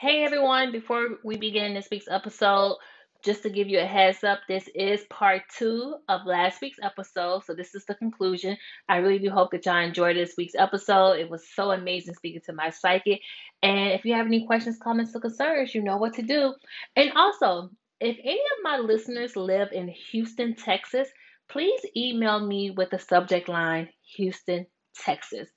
Hey everyone, before we begin this week's episode, just to give you a heads up, this is part two of last week's episode. So, this is the conclusion. I really do hope that y'all enjoyed this week's episode. It was so amazing speaking to my psychic. And if you have any questions, comments, or concerns, you know what to do. And also, if any of my listeners live in Houston, Texas, please email me with the subject line Houston, Texas.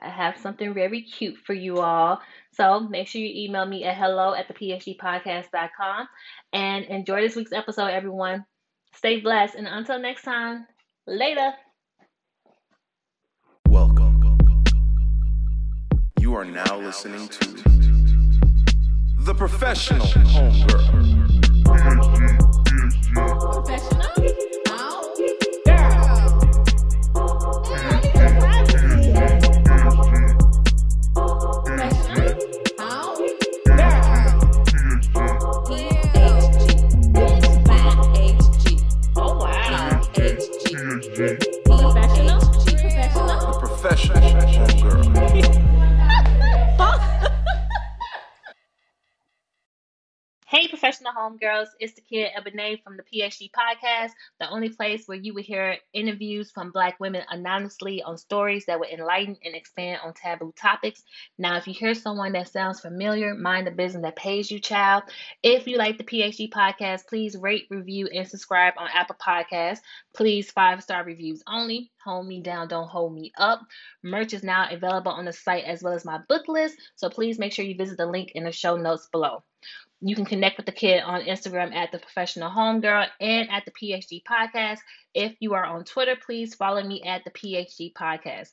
I have something very cute for you all. So make sure you email me at hello at the phgpodcast.com and enjoy this week's episode, everyone. Stay blessed. And until next time, later. Welcome. You are now listening to The Professional Homegirl. Professional? Homegirls, it's the kid Ebony from the PHG podcast, the only place where you will hear interviews from Black women anonymously on stories that will enlighten and expand on taboo topics. Now, if you hear someone that sounds familiar, mind the business that pays you, child. If you like the PHG podcast, please rate, review, and subscribe on Apple Podcasts. Please, five star reviews only. Hold me down, don't hold me up. Merch is now available on the site as well as my book list, so please make sure you visit the link in the show notes below. You can connect with the kid on Instagram at the professional homegirl and at the PHG podcast. If you are on Twitter, please follow me at the PHG podcast.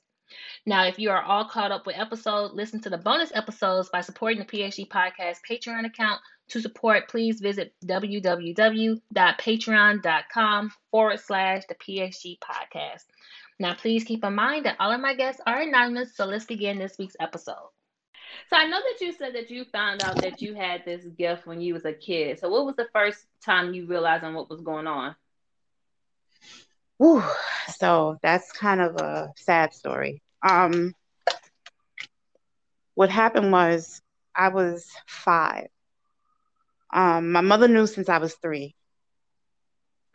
Now, if you are all caught up with episodes, listen to the bonus episodes by supporting the PHG podcast Patreon account. To support, please visit www.patreon.com forward slash the PHG podcast. Now, please keep in mind that all of my guests are anonymous, so let's begin this week's episode. So I know that you said that you found out that you had this gift when you was a kid. So what was the first time you realized on what was going on? Whew. So that's kind of a sad story. Um, what happened was I was five. Um, my mother knew since I was three,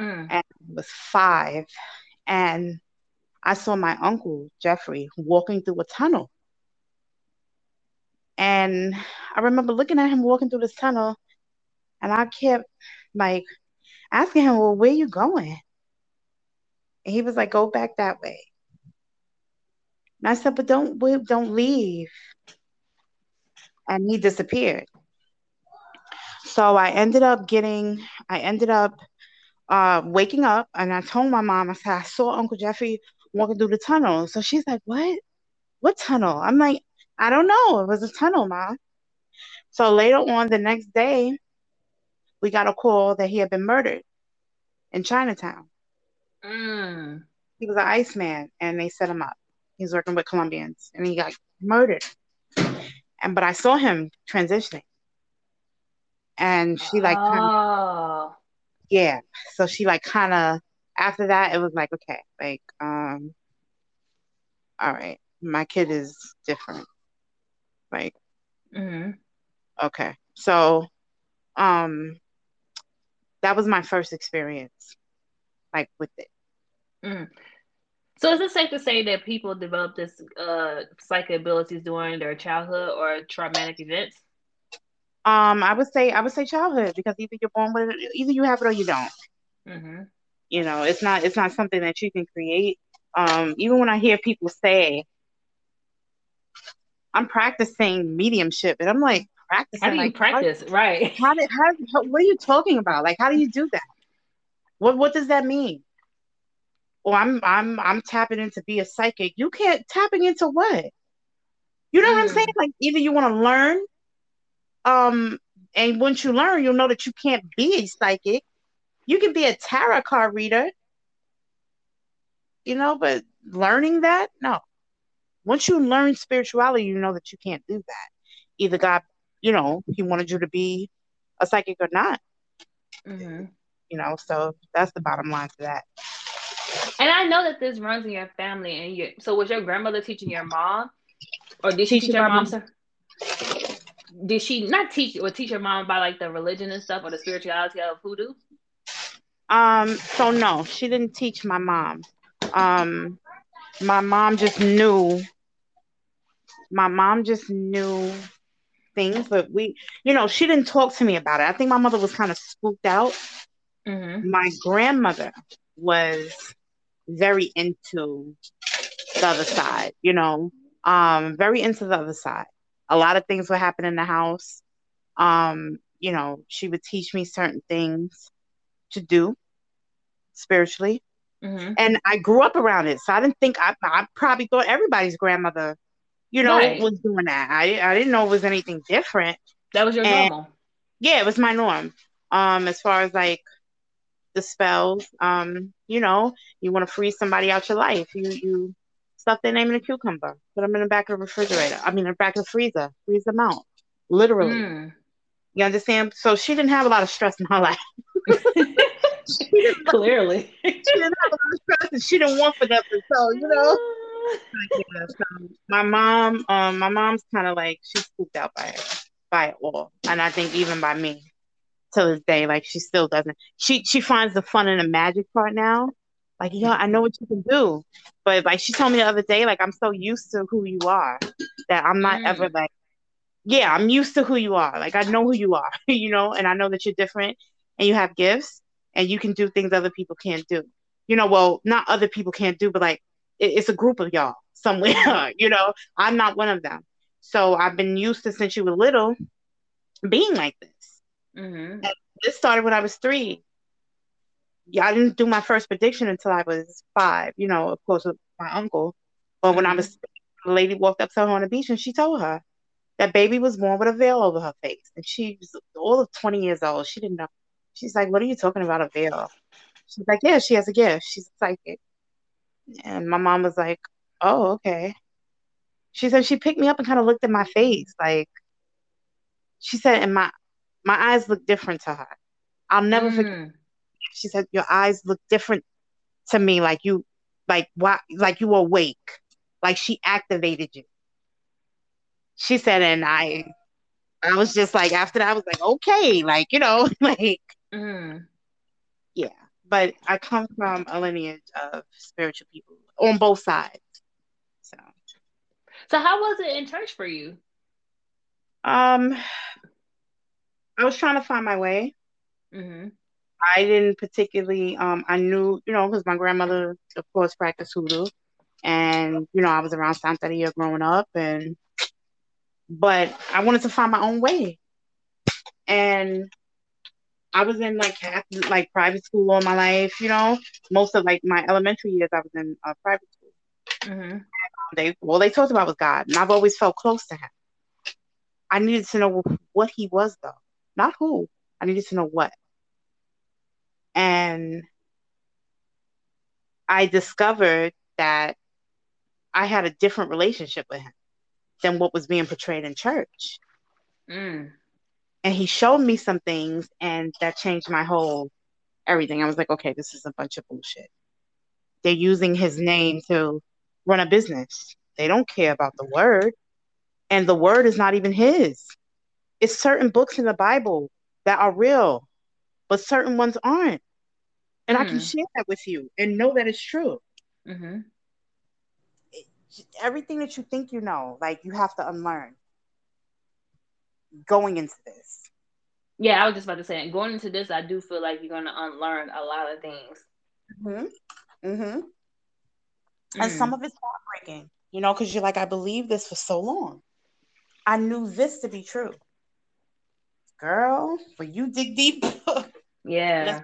Mm. and I was five, and I saw my uncle Jeffrey walking through a tunnel. And I remember looking at him walking through this tunnel, and I kept like asking him, "Well, where you going?" And he was like, "Go back that way." And I said, "But don't don't leave." And he disappeared. So I ended up getting, I ended up uh, waking up, and I told my mom, I said, "I saw Uncle Jeffrey walking through the tunnel." So she's like, "What? What tunnel?" I'm like, "I don't know. It was a tunnel, mom." So later on the next day, we got a call that he had been murdered in Chinatown. Mm. He was an Iceman, and they set him up. He's working with Colombians, and he got murdered. And but I saw him transitioning, and she like kinda, Oh. yeah. So she like kind of after that, it was like okay, like um, all right, my kid is different. Like hmm okay, so um, that was my first experience, like with it. Mm. So is it safe to say that people develop this uh psychic abilities during their childhood or traumatic events? Um, I would say I would say childhood because either you're born with it, either you have it or you don't. hmm You know, it's not it's not something that you can create. Um, even when I hear people say, "I'm practicing mediumship," and I'm like, practicing. How do you like, practice? Right. How, how did how, how what are you talking about? Like, how do you do that? What what does that mean? Or I'm I'm I'm tapping into be a psychic. You can't tapping into what? You know what I'm Mm. saying? Like either you want to learn, um, and once you learn, you'll know that you can't be a psychic. You can be a tarot card reader, you know, but learning that, no. Once you learn spirituality, you know that you can't do that. Either God, you know, He wanted you to be a psychic or not, hmm you know. So that's the bottom line to that. And I know that this runs in your family. And you, so was your grandmother teaching your mom, or did she Teaching teach your mom? mom. Did she not teach or teach your mom about like the religion and stuff or the spirituality of hoodoo? Um, so no, she didn't teach my mom. Um, my mom just knew. My mom just knew things, but we, you know, she didn't talk to me about it. I think my mother was kind of spooked out. Mm-hmm. My grandmother was very into the other side, you know, um, very into the other side. A lot of things would happen in the house. Um, you know, she would teach me certain things to do spiritually. Mm-hmm. And I grew up around it. So I didn't think I, I probably thought everybody's grandmother, you know, Right. was doing that. I, I didn't know it was anything different. That was your And- normal. Yeah, it was my norm. Um, as far as like the spells, um, you know, you want to freeze somebody out your life. You you stuff their name in a cucumber, put them in the back of the refrigerator. I mean, in the back of the freezer, freeze them out. Literally. Mm. You understand? So she didn't have a lot of stress in her life. Clearly. She didn't have a lot of stress and she didn't want for nothing. So, you know. Yeah, so my mom, um, my mom's kind of like she's spooked out by it, by it all, and I think even by me, till this day, like she still doesn't. She she finds the fun in the magic part now. Like, yeah, I know what you can do, but like she told me the other day, like I'm so used to who you are that I'm not Mm. ever like, yeah, I'm used to who you are. Like I know who you are, you know, and I know that you're different and you have gifts and you can do things other people can't do. You know, well, not other people can't do, but like it, it's a group of y'all somewhere, you know. I'm not one of them. So I've been used to since you were little being like this. Mm-hmm. This started when I was three. Yeah, I didn't do my first prediction until I was five, you know, of course with my uncle. But when I Mhm. was the lady walked up to her on the beach and she told her that baby was born with a veil over her face. And she was all of 20 years old. She didn't know. She's like, What are you talking about, a veil? She's like, Yeah, she has a gift. She's a psychic. And my mom was like, Oh, okay. She said she picked me up and kind of looked at my face. Like she said, and my my eyes look different to her. I'll never forget. Mm. She said, Your eyes look different to me, like you like why like you were awake. Like she activated you. She said, and I I was just like after that, I was like, okay, like, you know, like Mm. yeah. But I come from a lineage of spiritual people on both sides. So So how was it in church for you? um I was trying to find my way. Mm-hmm. I didn't particularly um I knew, you know, because my grandmother of course practiced hoodoo and you know, I was around Santeria growing up and but I wanted to find my own way. And I was in like Catholic, like private school all my life, you know. Most of like my elementary years I was in uh, private school. Mm-hmm. They all they talked about was God, and I've always felt close to him. I needed to know what he was though, not who. I needed to know what. And I discovered that I had a different relationship with him than what was being portrayed in church. Mm. And he showed me some things, and that changed my whole everything. I was like, okay, this is a bunch of bullshit. They're using his name to run a business. They don't care about the word. And the word is not even his. It's certain books in the Bible that are real, but certain ones aren't. And I can Mm. share that with you and know that it's true. Mm-hmm. Everything that you think you know, like you have to unlearn going into this. Yeah, I was just about to say, going into this, I do feel like you're going to unlearn a lot of things. Mm-hmm. Mm-hmm. And some Mm. of it's heartbreaking, you know, because you're like, I believed this for so long. I knew this to be true. Girl, but you dig deep. Yeah.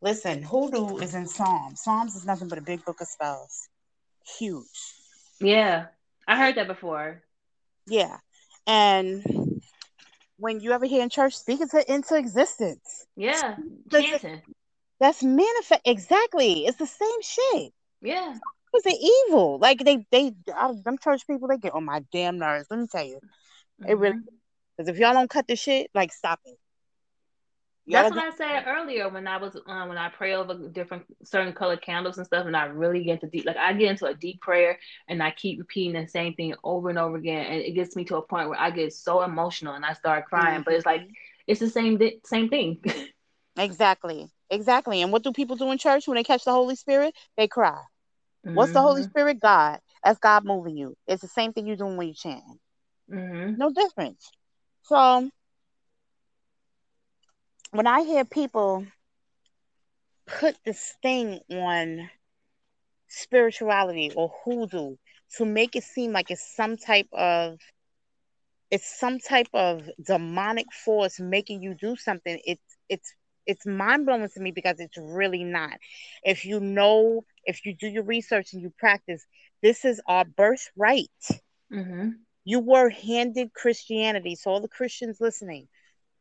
Listen, hoodoo is in Psalms. Psalms is nothing but a big book of spells. Huge. Yeah. I heard that before. Yeah. And when you ever hear in church, speak it into existence. Yeah. Chanting. That's manifest. Exactly. It's the same shit. Yeah. It's was evil. Like they, they, uh, them church people, they get on my damn nerves. Let me tell you, it really. Because if y'all don't cut the shit, like stop it. That's what I said earlier when I was um, when I pray over different certain colored candles and stuff, and I really get into deep like I get into a deep prayer and I keep repeating the same thing over and over again, and it gets me to a point where I get so emotional and I start crying. But it's like it's the same same thing. Exactly. Exactly. And what do people do in church when they catch the Holy Spirit? They cry. What's the Holy Mhm. Spirit? God. That's God moving you. It's the same thing you're doing when you chant. Mhm. No difference. So when I hear people put this thing on spirituality or hoodoo to make it seem like it's some type of it's some type of demonic force making you do something it's it's it's mind-blowing to me because it's really not if you know if you do your research and you practice this is our birthright Mhm. you were handed Christianity. So all the Christians listening,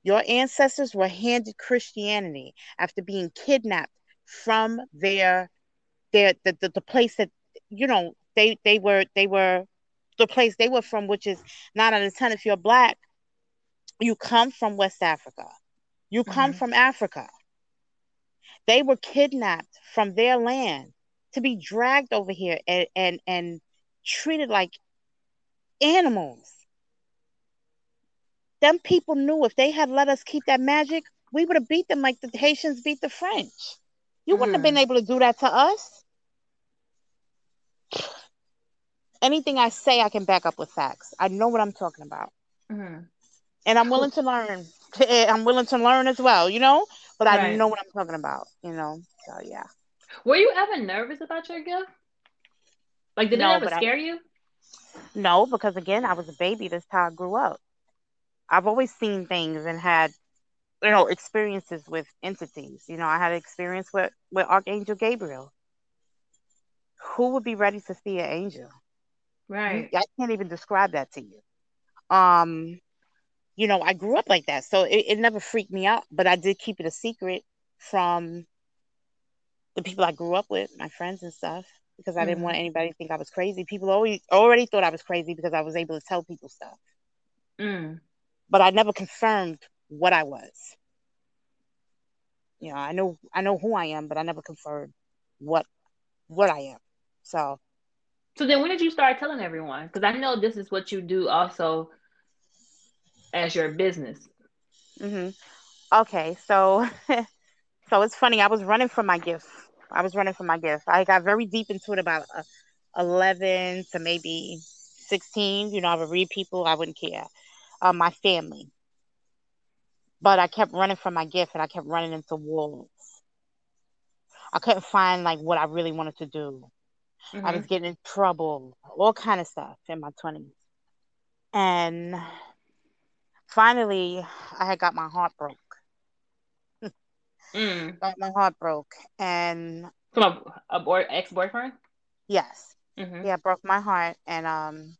your ancestors were handed Christianity after being kidnapped from their their the, the, the place that you know they they were they were the place they were from, which is nine out of ten. If you're black, you come from West Africa. You come Mhm. from Africa. They were kidnapped from their land to be dragged over here and and, and treated like animals. Them people knew if they had let us keep that magic, we would have beat them like the Haitians beat the French. You wouldn't have been able to do that to us. Anything I say, I can back up with facts. I know what I'm talking about. Mhm. And I'm willing to learn. I'm willing to learn as well, you know? But I Right. know what I'm talking about, you know? So, yeah. Were you ever nervous about your gift? Like, did No, it ever but I- scare you? No, because again, I was a baby. That's how I grew up. I've always seen things and had, you know, experiences with entities. You know, I had an experience with with Archangel Gabriel. Who would be ready to see an angel? Right. I can't even describe that to you. Um, you know, I grew up like that, so it, it never freaked me out. But I did keep it a secret from the people I grew up with, my friends and stuff, because I didn't Mhm. want anybody to think I was crazy. People always already thought I was crazy because I was able to tell people stuff. Mm. But I never confirmed what I was. You know, I know I know who I am, but I never confirmed what what I am. So So then, when did you start telling everyone? Because I know this is what you do also as your business. hmm okay, so so it's funny. I was running from my gift. I was running from my gift. I got very deep into it about uh, eleven to maybe sixteen. You know, I would read people. I wouldn't care. Uh, my family, but I kept running from my gift, and I kept running into walls. I couldn't find like what I really wanted to do. I was Mhm. getting in trouble, all kind of stuff in my twenties, and finally, I had got my heart broke. Mm. Got my heart broke, and From a, a boy, ex-boyfriend? yes, Mm-hmm. yeah, broke my heart, and um,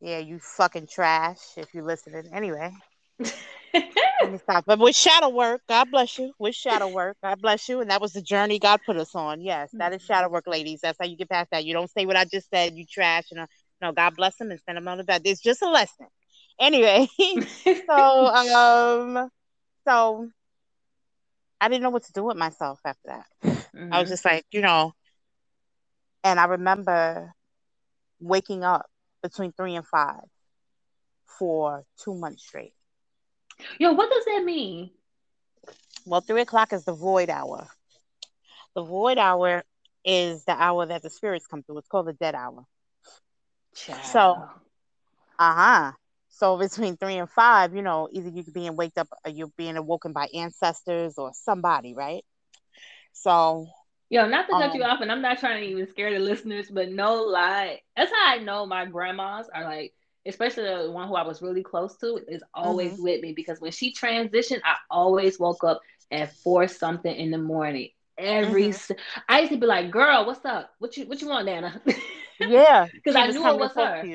yeah, you fucking trash if you're listening. Anyway, Let me stop. But with shadow work, God bless you. With shadow work, God bless you. And that was the journey God put us on. Yes, that is shadow work, ladies. That's how you get past that. You don't say what I just said. You trash. You know, no. God bless them and send them on the bed. It's just a lesson. Anyway, so um, so I didn't know what to do with myself after that. Mm-hmm. I was just like, you know, and I remember waking up between three and five for two months straight. Yo, what does that mean? Well, three o'clock is the void hour. The void hour is the hour that the spirits come through. It's called the dead hour. So, uh huh. So between three and five, you know, either you're being waked up or you're being awoken by ancestors or somebody, right? So, Yo, not to cut you Um, off, and I'm not trying to even scare the listeners, but no lie, that's how I know my grandmas are like, especially the one who I was really close to, is always Mm-hmm. with me because when she transitioned, I always woke up at four something in the morning. Every, Mhm. s I used to be like, "Girl, what's up? What you what you want, Nana?" yeah, because I knew it was her.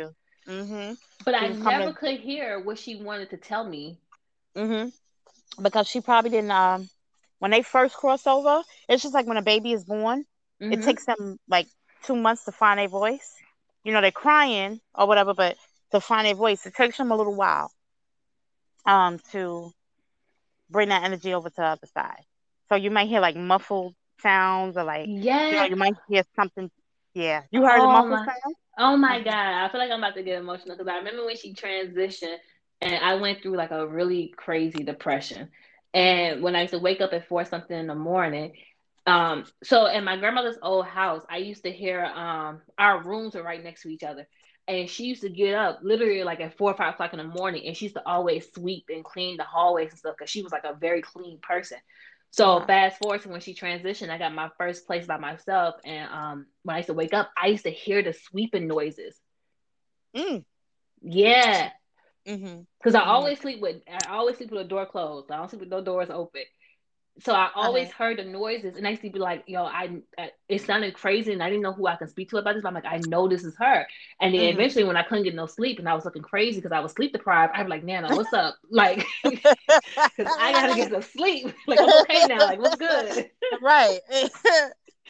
Mm-hmm. but She I never to- could hear what she wanted to tell me. Mm-hmm. Because she probably didn't. Um, when they first cross over, it's just like when a baby is born. It Mhm. takes them like two months to find their voice. You know, they're crying or whatever, but to find their voice, it takes them a little while. Um, to bring that energy over to the other side. So you might hear like muffled sounds or like you know, Yeah. you might hear something. Yeah, you heard the Oh muffled my- sound. Oh my Mhm. God. I feel like I'm about to get emotional because I remember when she transitioned and I went through like a really crazy depression. And when I used to wake up at four something in the morning, um, so in my grandmother's old house, I used to hear um our rooms were right next to each other. And she used to get up literally like at four or five o'clock in the morning and she used to always sweep and clean the hallways and stuff because she was like a very clean person. So Uh-huh. fast forward to when she transitioned, I got my first place by myself. And um when I used to wake up, I used to hear the sweeping noises. Mm. Yeah. Mm-hmm. Because I Mhm. always sleep with I always sleep with the door closed. I don't sleep with no doors open. So I always heard the noises, and I used to be like, "Yo, I." I- It sounded crazy, and I didn't know who I can speak to about this. But I'm like, I know this is her. And then Mhm. eventually, when I couldn't get no sleep, and I was looking crazy because I was sleep deprived, be like, "Nana, what's up?" Like, because I gotta get some sleep. Like, I'm okay now. Like, what's good? right.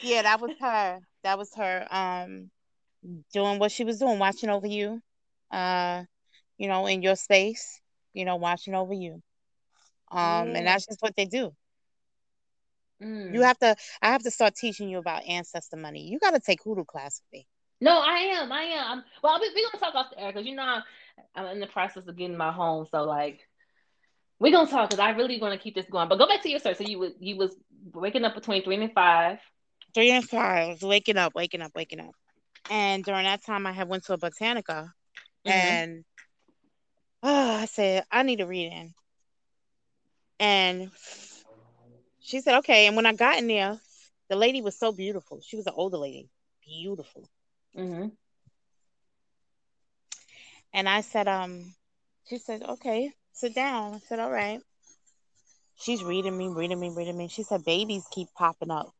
yeah, that was her. That was her. Um, doing what she was doing, watching over you. Uh, you know, in your space. You know, watching over you. Um, Yeah. and that's just what they do. Mm. You have to. I have to start teaching you about ancestor money. You got to take hoodoo class with me. No, I am. I am. Well, we, we're gonna talk off the air because you know I'm, I'm in the process of getting my home. So like, we're gonna talk because I really want to keep this going. But go back to your search. So you was you was waking up between three and five. Three and five. I was waking up, waking up, waking up. And during that time, I had went to a botanica, Mhm. and oh, I said I need a reading. And she said, okay. And when I got in there, the lady was so beautiful. She was an older lady, beautiful. Mm-hmm. And I said, um, she said, okay, sit down. I said, all right. She's reading me, reading me, reading me. She said, babies keep popping up.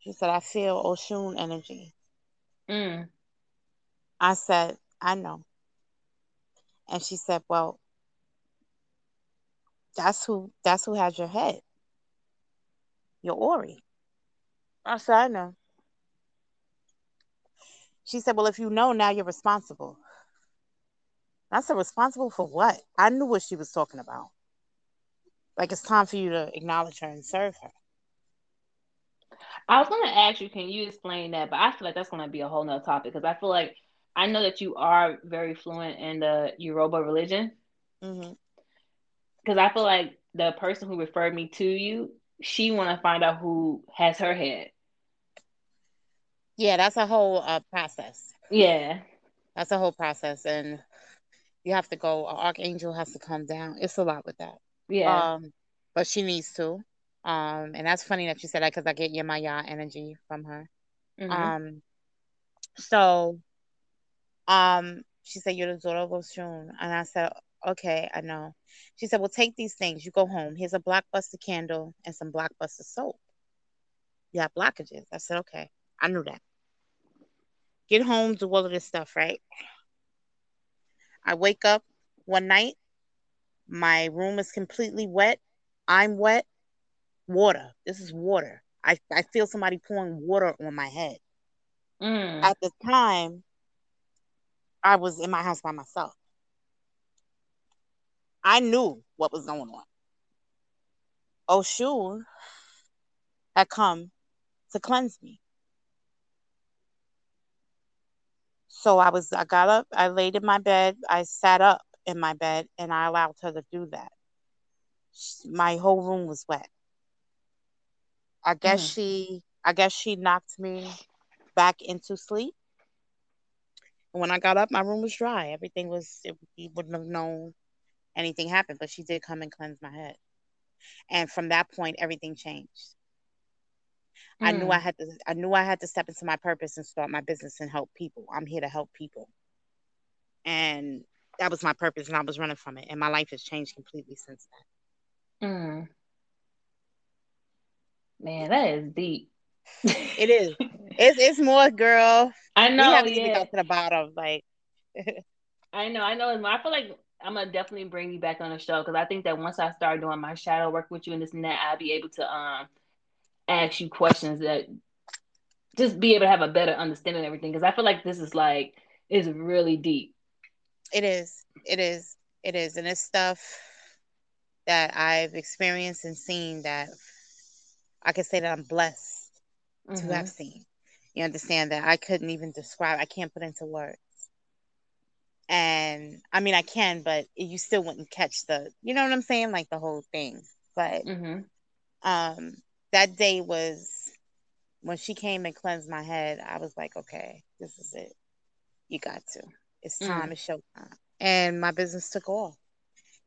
She said, I feel Oshun energy. Mm. I said, I know. And she said, Well, that's who that's who has your head. Your Ori. I said, I know. She said, Well, if you know now you're responsible. I said, responsible for what? I knew what she was talking about. Like it's time for you to acknowledge her and serve her. I was gonna ask you, can you explain that? But I feel like that's gonna be a whole nother topic because I feel like I know that you are very fluent in the Yoruba religion. hmm Because I feel like the person who referred me to you, she want to find out who has her head. Yeah, that's a whole uh, process. Yeah. That's a whole process. And you have to go, an archangel has to come down. It's a lot with that. Yeah. Um, but she needs to. Um, and that's funny that you said that because I get Yemaya energy from her. Mhm. Um, so, um, she said you're the Zorobo Shun, and I said, okay, I know. She said, well, take these things. You go home. Here's a blockbuster candle and some blockbuster soap. You have blockages. I said, okay, I knew that. Get home, do all of this stuff, right? I wake up one night, My room is completely wet. I'm wet. Water. This is water. I, I feel somebody pouring water on my head. Mm. At the time, I was in my house by myself. I knew what was going on. Oshun had come to cleanse me. So I was, I got up, I laid in my bed, I sat up in my bed, and I allowed her to do that. My whole room was wet. I guess Mhm. she, I guess she knocked me back into sleep. And when I got up, my room was dry. Everything was, it, you wouldn't have known anything happened, but she did come and cleanse my head. And from that point, everything changed. I knew Mm. I had to I knew I had to step into my purpose and start my business and help people. I'm here to help people. And that was my purpose and I was running from it. And my life has changed completely since then. Mm. Man, that is deep. It is. It's it's more girl. I we know, haven't even yeah. to the bottom. Like I know, I know. I feel like I'm gonna definitely bring you back on the show because I think that once I start doing my shadow work with you and this and that, I'll be able to um ask you questions that just be able to have a better understanding of everything. Because I feel like this is like is really deep. it is. It is. It is. And it's stuff that I've experienced and seen that I can say that I'm blessed to Mhm. have seen. You understand that I couldn't even describe, I can't put into words. And I mean, I can, but you still wouldn't catch the, you know what I'm saying? Like the whole thing. But Mhm. um, that day was when she came and cleansed my head. I was like, okay, this is it. You got to. It's time. Mm. It's showtime. And my business took off.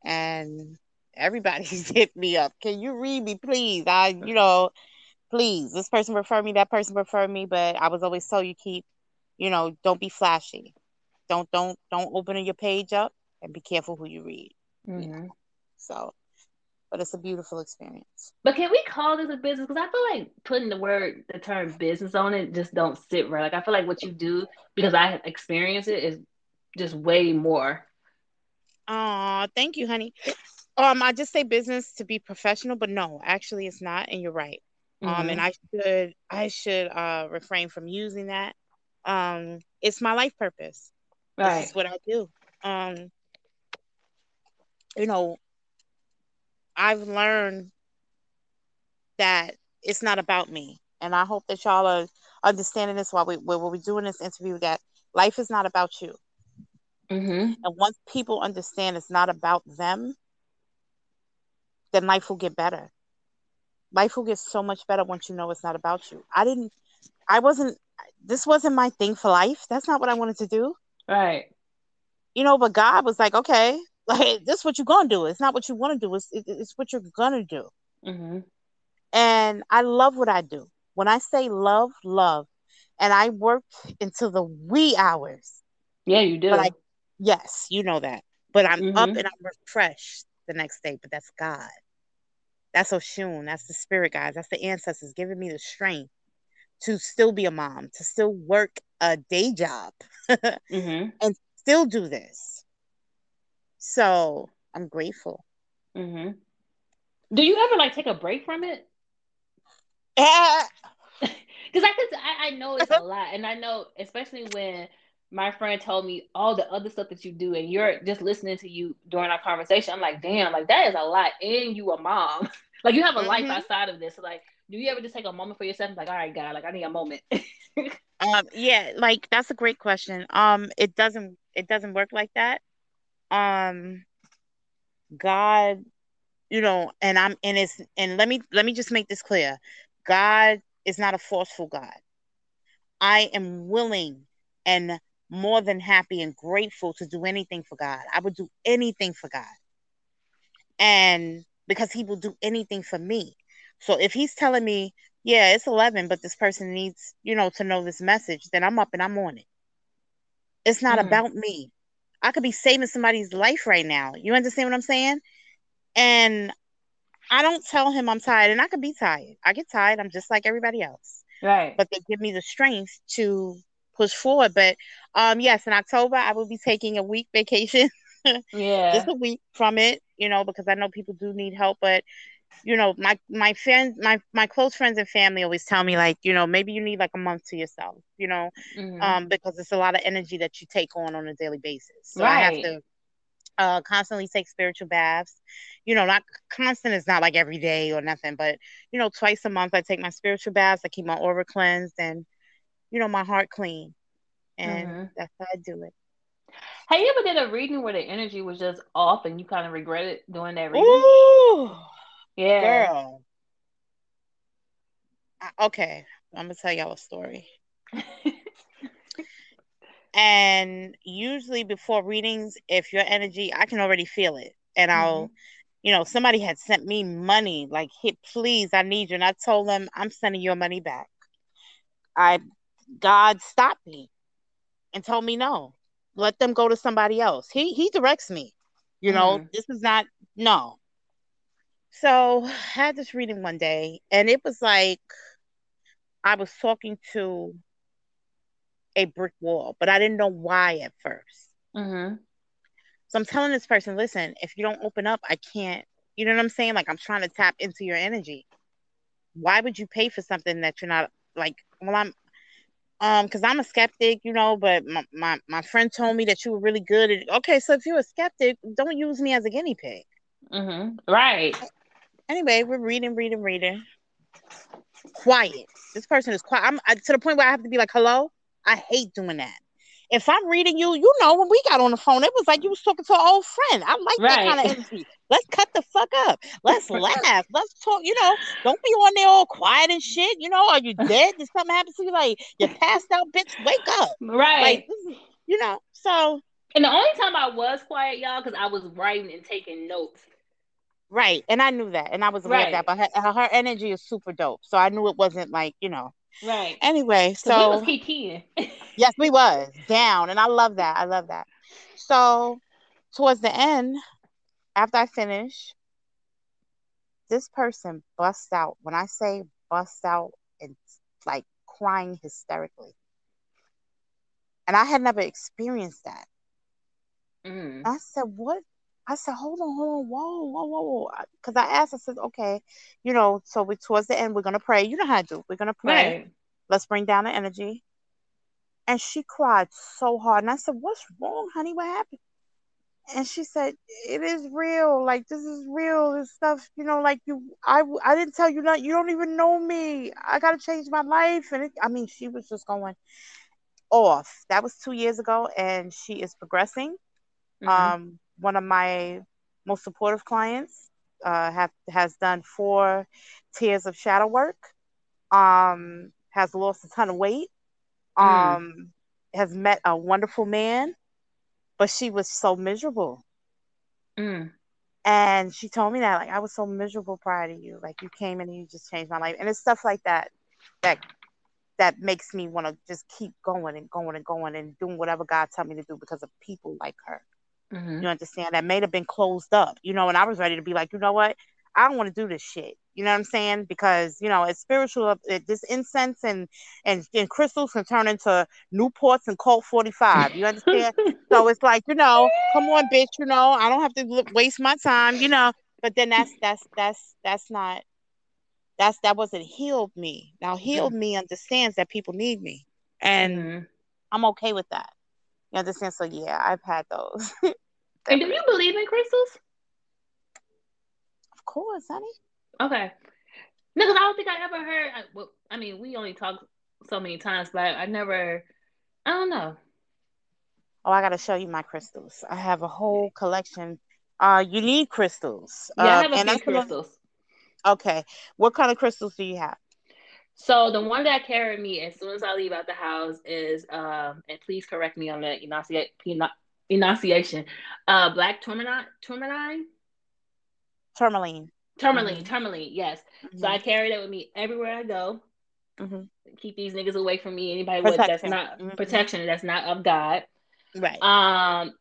And everybody hit me up. Can you read me, please? I, you know, please. This person referred me. That person referred me. But I was always told you keep, you know, don't be flashy. Don't don't don't open your page up and be careful who you read. Mhm. So, but it's a beautiful experience. But can we call this a business? Because I feel like putting the word, the term business on it just don't sit right. Like I feel like what you do, because I have experienced it, is just way more. Oh, thank you, honey. Um, I just say business to be professional, but no, actually it's not, and you're right. Um, and Mhm. I should I should uh refrain from using that. Um, it's my life purpose. This right. is what I do. Um, you know, I've learned that it's not about me, and I hope that y'all are understanding this while we while we're doing this interview. That life is not about you. Mm-hmm. And once people understand it's not about them, then life will get better. Life will get so much better once you know it's not about you. I didn't, I wasn't, this wasn't my thing for life. That's not what I wanted to do. Right. You know, but God was like, okay, like, this is what you're going to do. It's not what you want to do, it's, it, it's what you're going to do. Mhm. And I love what I do. When I say love, love. And I work until the wee hours. Yeah, you do. But I, yes, you know that. But I'm up Mhm. and I'm refreshed the next day. But that's God. That's Oshun. That's the spirit guys. That's the ancestors giving me the strength to still be a mom, to still work a day job, Mhm. and still do this. So I'm grateful. Mhm. Do you ever like take a break from it? Because I could, I, I know it's a lot, and I know especially when my friend told me all the other stuff that you do, and you're just listening to you during our conversation. I'm like, damn, like that is a lot, and you a mom, like you have a life Mhm. outside of this. So like, do you ever just take a moment for yourself? and Like, all right, God, like I need a moment. Um, yeah, like that's a great question. Um, it doesn't it doesn't work like that. Um, God, you know, and I'm and it's and let me let me just make this clear. God is not a forceful God. I am willing and more than happy and grateful to do anything for God. I would do anything for God. And because he will do anything for me. So if he's telling me, yeah, it's 11, but this person needs, you know, to know this message, then I'm up and I'm on it. It's not Mm. about me. I could be saving somebody's life right now. You understand what I'm saying? And I don't tell him I'm tired, and I could be tired. I get tired. I'm just like everybody else. right. But they give me the strength to push forward. But um, yes, in October I will be taking a week vacation. Yeah. just a week from it, you know, because I know people do need help, but you know, my my friends, my my close friends and family always tell me like, you know, maybe you need like a month to yourself, you know, Mhm. um, because it's a lot of energy that you take on on a daily basis. So I have to uh constantly take spiritual baths. You know, not constant is not like every day or nothing, but you know, twice a month I take my spiritual baths. I keep my aura cleansed and you know my heart clean, and Mhm. that's how I do it. Have you ever did a reading where the energy was just off and you kind of regretted doing that reading? Ooh, Yeah. girl. I- Okay, I'm gonna tell y'all a story. And usually before readings, if your energy, I can already feel it. And I'll, you know, somebody had sent me money, like, hit, please, I need you. And I told them, I'm sending your money back. I, God stopped me and told me no. Let them go to somebody else. He he directs me. You know, Mm. this is not no. So I had this reading one day, and it was like I was talking to a brick wall, but I didn't know why at first. Mm-hmm. So I'm telling this person, listen, if you don't open up, I can't. You know what I'm saying? Like I'm trying to tap into your energy. Why would you pay for something that you're not like? Well, I'm um because I'm a skeptic, you know. But my, my my friend told me that you were really good at. Okay, so if you're a skeptic, don't use me as a guinea pig. Mm-hmm. Right. Anyway, we're reading, reading, reading. Quiet. This person is quiet. I'm I, to the point where I have to be like, hello. I hate doing that. If I'm reading you, you know, when we got on the phone, it was like you was talking to an old friend. I like that kind of energy. Let's cut the fuck up. Let's laugh. Let's talk. You know, don't be on there all quiet and shit. You know, are you dead? Did something happen to you? Like you passed out, bitch. Wake up. Right. Like you know. So and the only time I was quiet, y'all, because I was writing and taking notes. right, and I knew that, and I was aware of that. But her, her energy is super dope. So I knew it wasn't like you know. Right. Anyway, So we was. Yes, we was down, and I love that. I love that. So, towards the end, after I finish, this person busts out. When I say busts out, and like crying hysterically, and I had never experienced that. mm. I said, "What?" I said, "Hold on, hold on, whoa, whoa, whoa, whoa," because I asked. I said, "Okay, you know." So we towards the end, we're gonna pray. You know how I do. We're gonna pray. Right. Let's bring down the energy. And she cried so hard. And I said, What's wrong, honey? What happened? And she said, It is real. Like, this is real. This stuff, you know, like you, I, I didn't tell you that. You don't even know me. I got to change my life. And it, I mean, she was just going off. That was two years ago. And she is progressing. Mhm. Um, one of my most supportive clients uh, have, has done four tiers of shadow work, um, has lost a ton of weight. Mm. um has met a wonderful man but she was so miserable. Mm. and she told me that like i was so miserable prior to you. Like you came in and you just changed my life. And it's stuff like that that that makes me want to just keep going and going and going and doing whatever god tell me to do because of people like her Mhm. you understand? That may have been closed up you know and i was ready to be like you know what? I don't want to do this shit. You know what i'm saying? Because you know it's spiritual it, this incense and, and and crystals can turn into newports and colt 45 you understand? So it's like you know come on bitch you know i don't have to waste my time you know? But then that's that's that's that's not that's that wasn't healed me. Now healed me understands that people need me and Mhm. i'm okay with that. You understand? So yeah i've had those And do you believe in crystals? Of course, honey. Okay. No, because I don't think I ever heard. I, well, I mean, we only talked so many times, but I never. I don't know. Oh, I gotta show you my crystals. I have a whole collection. Uh, you need crystals. Yeah, I Uh, have a and few that's another- crystals. Okay, what kind of crystals do you have? So the one that carried me as soon as I leave out the house is, um, and please correct me on the enunciate, enunciation, uh, black tourmaline, tourmaline, Tourmaline. tourmaline, tourmaline. Yes. So I carry that with me everywhere I go. mhm. Keep these niggas away from me. Anybody with that's not Mhm. protection, that's not of God. Right. Um,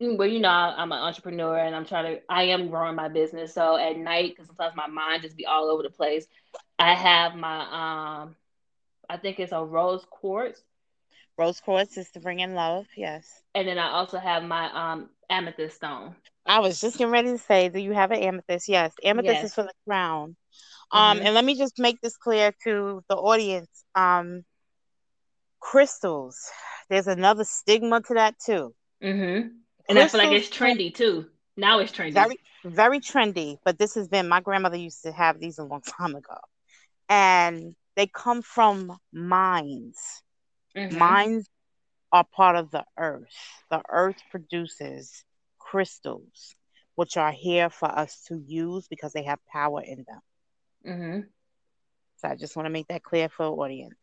well, you know, I'm an entrepreneur and I'm trying to, I am growing my business. So at night, because sometimes my mind just be all over the place, I have my, um, I think it's a rose quartz. Rose quartz is to bring in love. Yes. And then I also have my um amethyst stone. I was just getting ready to say, do you have an amethyst? Yes. Amethyst Yes. is for the crown. Um, Mhm. and let me just make this clear to the audience. Um, crystals. There's another stigma to that too. Mm-hmm. And I feel like it's trendy too. Now it's trendy. very very trendy but this has been my grandmother used to have these a long time ago and they come from mines Mhm. mines are part of the earth. The earth produces crystals which are here for us to use because they have power in them. Mm-hmm. so i just want to make that clear for the audience.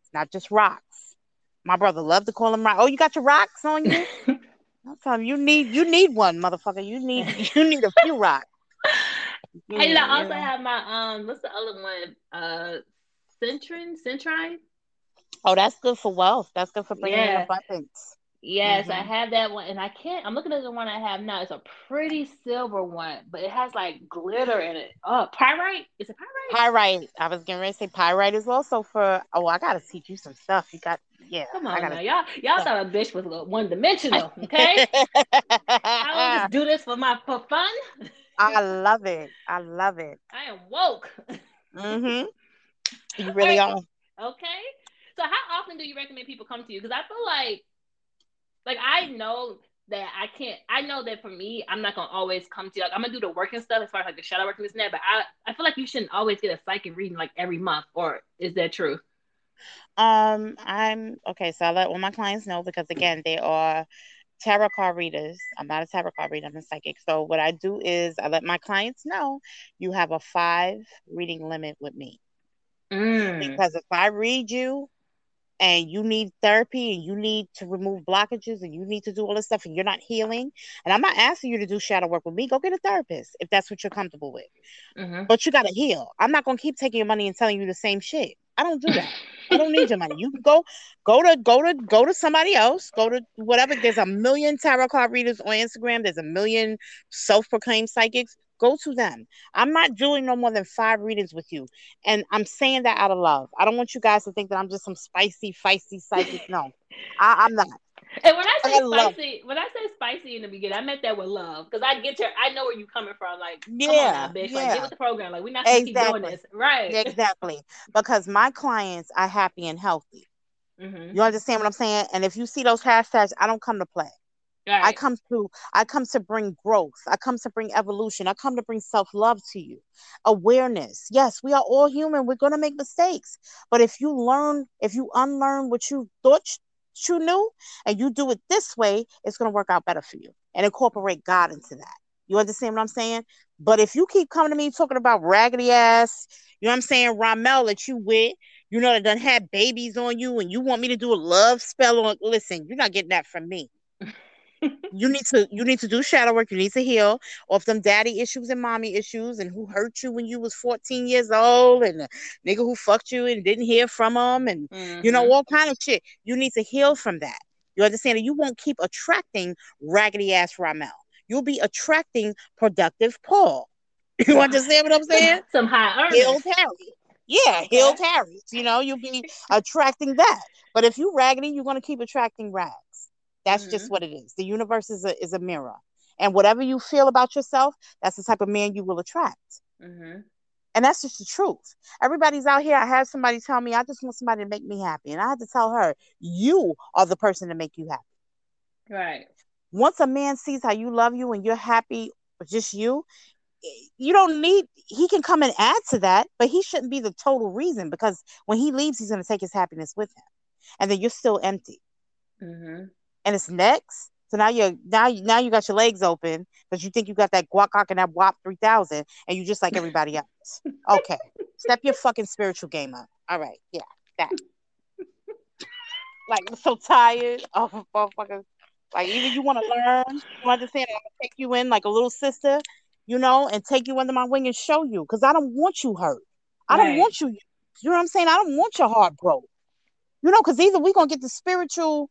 It's not just rocks. My brother loved to call them rocks. Oh you got your rocks on you? I'm telling you you need you need one motherfucker. You need you need a few rocks. You And I also have my um, what's the other one? Uh, Centrin, Centrine. Oh, that's good for wealth. That's good for bringing in abundance. Yes, I Mhm. have that one, and I can't. I'm looking at the one I have now. It's a pretty silver one, but it has like glitter in it. Oh, pyrite? Is it pyrite? Pyrite. I was getting ready to say pyrite is also for. Oh, I gotta teach you some stuff. You got yeah. Come I on gotta. now, y'all. Y'all Yeah. thought a bitch was little one dimensional, okay? I don't just do this for my for fun. I love it. I love it. I am woke. Mm-hmm. You really are. Okay. So how often do you recommend people come to you? Because I feel like, like I know that I can't. I know that for me, I'm not gonna always come to you. Like, I'm gonna do the work and stuff as far as like the shadow work and this and that. But I, I feel like you shouldn't always get a psychic reading like every month. Or is that true? Um, I'm okay. So I let all my clients know because again, they are tarot card readers. I'm not a tarot card reader. I'm a psychic. So what I do is I let my clients know you have a five reading limit with me. Mm. because if I read you and you need therapy and you need to remove blockages and you need to do all this stuff and you're not healing, and I'm not asking you to do shadow work with me, go get a therapist if that's what you're comfortable with. hmm But you got to heal. I'm not going to keep taking your money and telling you the same shit. I don't do that. I don't need your money. You can go, go to, go to, go to somebody else. Go to whatever. There's a million tarot card readers on Instagram. There's a million self-proclaimed psychics. Go to them. I'm not doing no more than five readings with you, and I'm saying that out of love. I don't want you guys to think that I'm just some spicy, feisty psychic. No, I, I'm not. And when I say I love- spicy, when I say spicy in the beginning, I meant that with love because I get your, I know where you're coming from. Like, come on Yeah, now, bitch. Like, yeah. get with the program. Like, we're not gonna keep doing Exactly. this, right? Exactly, because my clients are happy and healthy. hmm You understand what I'm saying? And if you see those hashtags, I don't come to play. Right. I come to I come to bring growth. I come to bring evolution. I come to bring self-love to you. Awareness. Yes, we are all human. We're going to make mistakes. But if you learn, if you unlearn what you thought you knew and you do it this way, it's going to work out better for you. And incorporate God into that. You understand what I'm saying? But if you keep coming to me talking about raggedy ass, you know what I'm saying, Ramel that you with, you know, that done had babies on you and you want me to do a love spell on listen, you're not getting that from me you need to you need to do shadow work you need to heal off them daddy issues and mommy issues and who hurt you when you was 14 years old and the nigga who fucked you and didn't hear from them and you know Mhm. all kind of shit. You need to heal from that. You understand? And you won't keep attracting raggedy ass ramel you'll be attracting productive paul. You understand what i'm saying? Some high earners. harry yeah healed harry you know you'll be attracting that. But if you raggedy you're going to keep attracting rags that's just Mhm. what it is. The universe is a, is a mirror. And whatever you feel about yourself that's the type of man you will attract. Hmm and that's just the truth. Everybody's out here. I had somebody tell me i just want somebody to make me happy. And i had to tell her you are the person to make you happy. Right. once a man sees how you love you and you're happy with just you you don't need he can come and add to that but he shouldn't be the total reason because when he leaves he's going to take his happiness with him. And then you're still empty. Hmm and it's next. So now you're now you now you got your legs open because you think you got that guac cock and that wop 3000 and you just like everybody else. Okay. Step your fucking spiritual game up. All right. Yeah. That. Like I'm so tired of motherfuckers like either you want to learn you understand i'm gonna take you in like a little sister you know and take you under my wing and show you because i don't want you hurt. I don't Right. want you you know what i'm saying? I don't want your heart broke. You know because either we gonna get the spiritual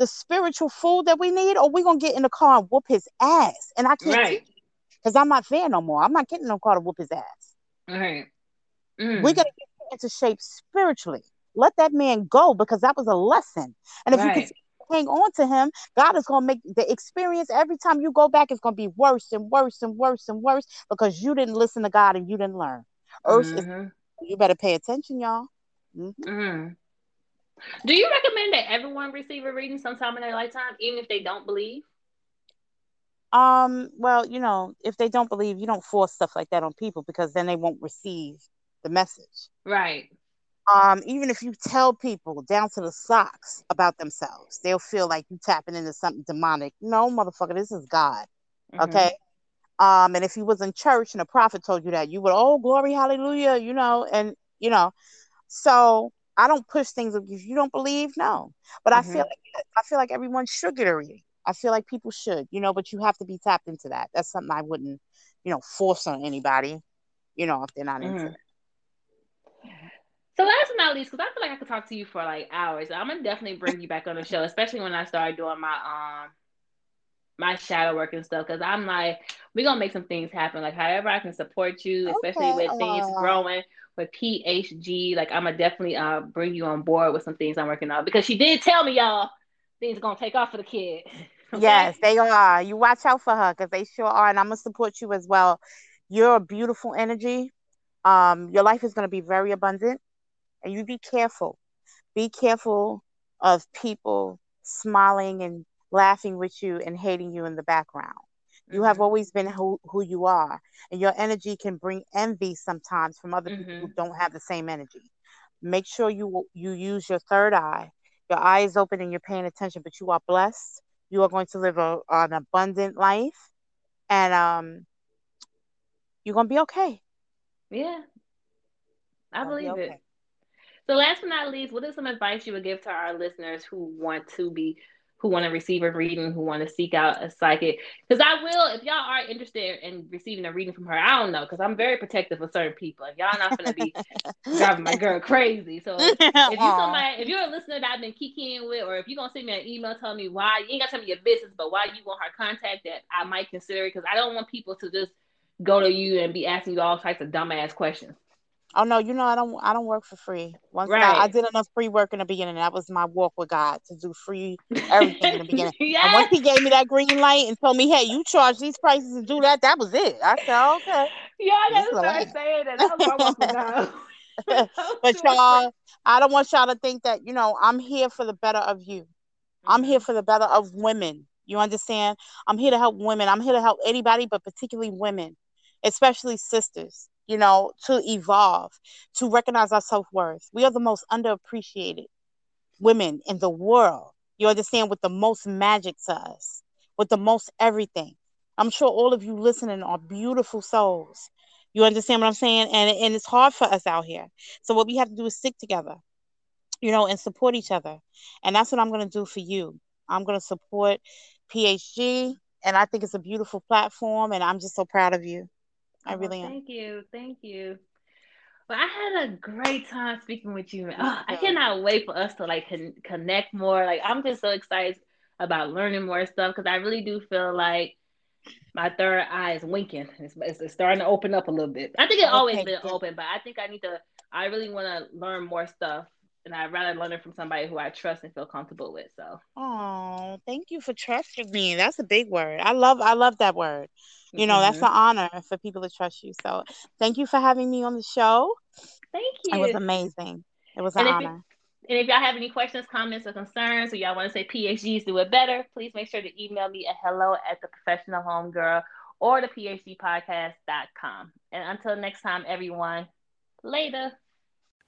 the spiritual food that we need or we gonna get in the car and whoop his ass and i can't Right. because i'm not there no more i'm not getting in no car to whoop his ass Right. Mm. we're gonna get into shape spiritually let that man go because that was a lesson. And if you Right. can hang on to him, God is going to make the experience every time you go back is going to be worse and worse and worse and worse because you didn't listen to God and you didn't learn. Earth is, Mhm. you better pay attention, y'all. Mhm. Mhm. Do you recommend that everyone receive a reading sometime in their lifetime, even if they don't believe? Um, well, you know, if they don't believe, you don't force stuff like that on people because then they won't receive the message. Right. Um, even if you tell people down to the socks about themselves, they'll feel like you tapping into something demonic. No, motherfucker, this is God. Mhm. Okay. Um, and if you was in church and a prophet told you that, you would, oh, glory, hallelujah, you know, and you know, so I don't push things if you don't believe, no. But I feel Mhm. like I feel like everyone should get a reading. I feel like people should, you know, but you have to be tapped into that. That's something I wouldn't, you know, force on anybody, you know, if they're not into Mhm. it. So last but not least, because I feel like I could talk to you for like hours. I'm gonna definitely bring you back on the show, especially when I start doing my um my shadow work and stuff. Because I'm like, we're gonna make some things happen. Like however I can support you, especially Okay, with things aw. growing with PHG. Like I'm gonna definitely uh bring you on board with some things I'm working on because she did tell me y'all things are gonna take off for the kid. Yes, they are. You watch out for her because they sure are, and I'm gonna support you as well. You're a beautiful energy. Um, your life is gonna be very abundant, and you be careful. Be careful of people smiling and laughing with you and hating you in the background. You have always been who, who you are, and your energy can bring envy sometimes from other people who Mhm. don't have the same energy. Make sure you you use your third eye. Your eye is open and you're paying attention, but you are blessed. You are going to live a, an abundant life, and um, you're gonna be okay. Yeah, I You're be believe okay. it. So last but not least, what is some advice you would give to our listeners who want to be who want to receive a reading, who want to seek out a psychic? Because I will, if y'all are interested in receiving a reading from her, I don't know, because I'm very protective of certain people. And y'all not gonna be driving my girl crazy. So if you somebody, if you're a listener that I've been kikiing with, or if you're gonna send me an email telling me why, you ain't gotta tell me your business, but why you want her contact that I might consider it, because I don't want people to just go to you and be asking you all types of dumbass questions. Oh no, you know I don't I don't work for free. Once I, I did enough free work in the beginning. That was my walk with God to do free everything in the beginning. And once he gave me that green light and told me, "Hey, you charge these prices and do that," that was it. I said, oh, "Okay." Yeah, that's This gotta is a start life. saying that. That was my walk with God. but y'all, I don't want y'all to think that you know I'm here for the better of you. I'm here mm-hmm. for the better of women. You understand? I'm here to help women. I'm here to help anybody, but particularly women, especially sisters, you know, to evolve, to recognize our self worth. We are the most underappreciated women in the world. You understand? With the most magic to us, with the most everything. I'm sure all of you listening are beautiful souls. You understand what I'm saying? And, and it's hard for us out here. So, what we have to do is stick together you know, and support each other. And that's what I'm going to do for you. I'm going to support PHG, and I think it's a beautiful platform, and I'm just so proud of you. I really am. Thank you. Thank you. But I had a great time speaking with you. Oh, I cannot wait for us to like con- connect more. Like I'm just so excited about learning more stuff because I really do feel like my third eye is winking. It's, it's, it's starting to open up a little bit. I think it always Okay, been good. open, but I think I need to. I really want to learn more stuff, and I'd rather learn it from somebody who I trust and feel comfortable with. So Oh, thank you for trusting me. That's a big word. I love I love that word. You know, that's Mhm. an honor for people to trust you. So thank you for having me on the show. thank you. It was amazing. It was an And if, honor. and if y'all have any questions, comments, or concerns, or y'all want to say PHGs do it better, please make sure to email me at hello at the professional homegirl or the phgpodcast.com. And until next time, everyone, later.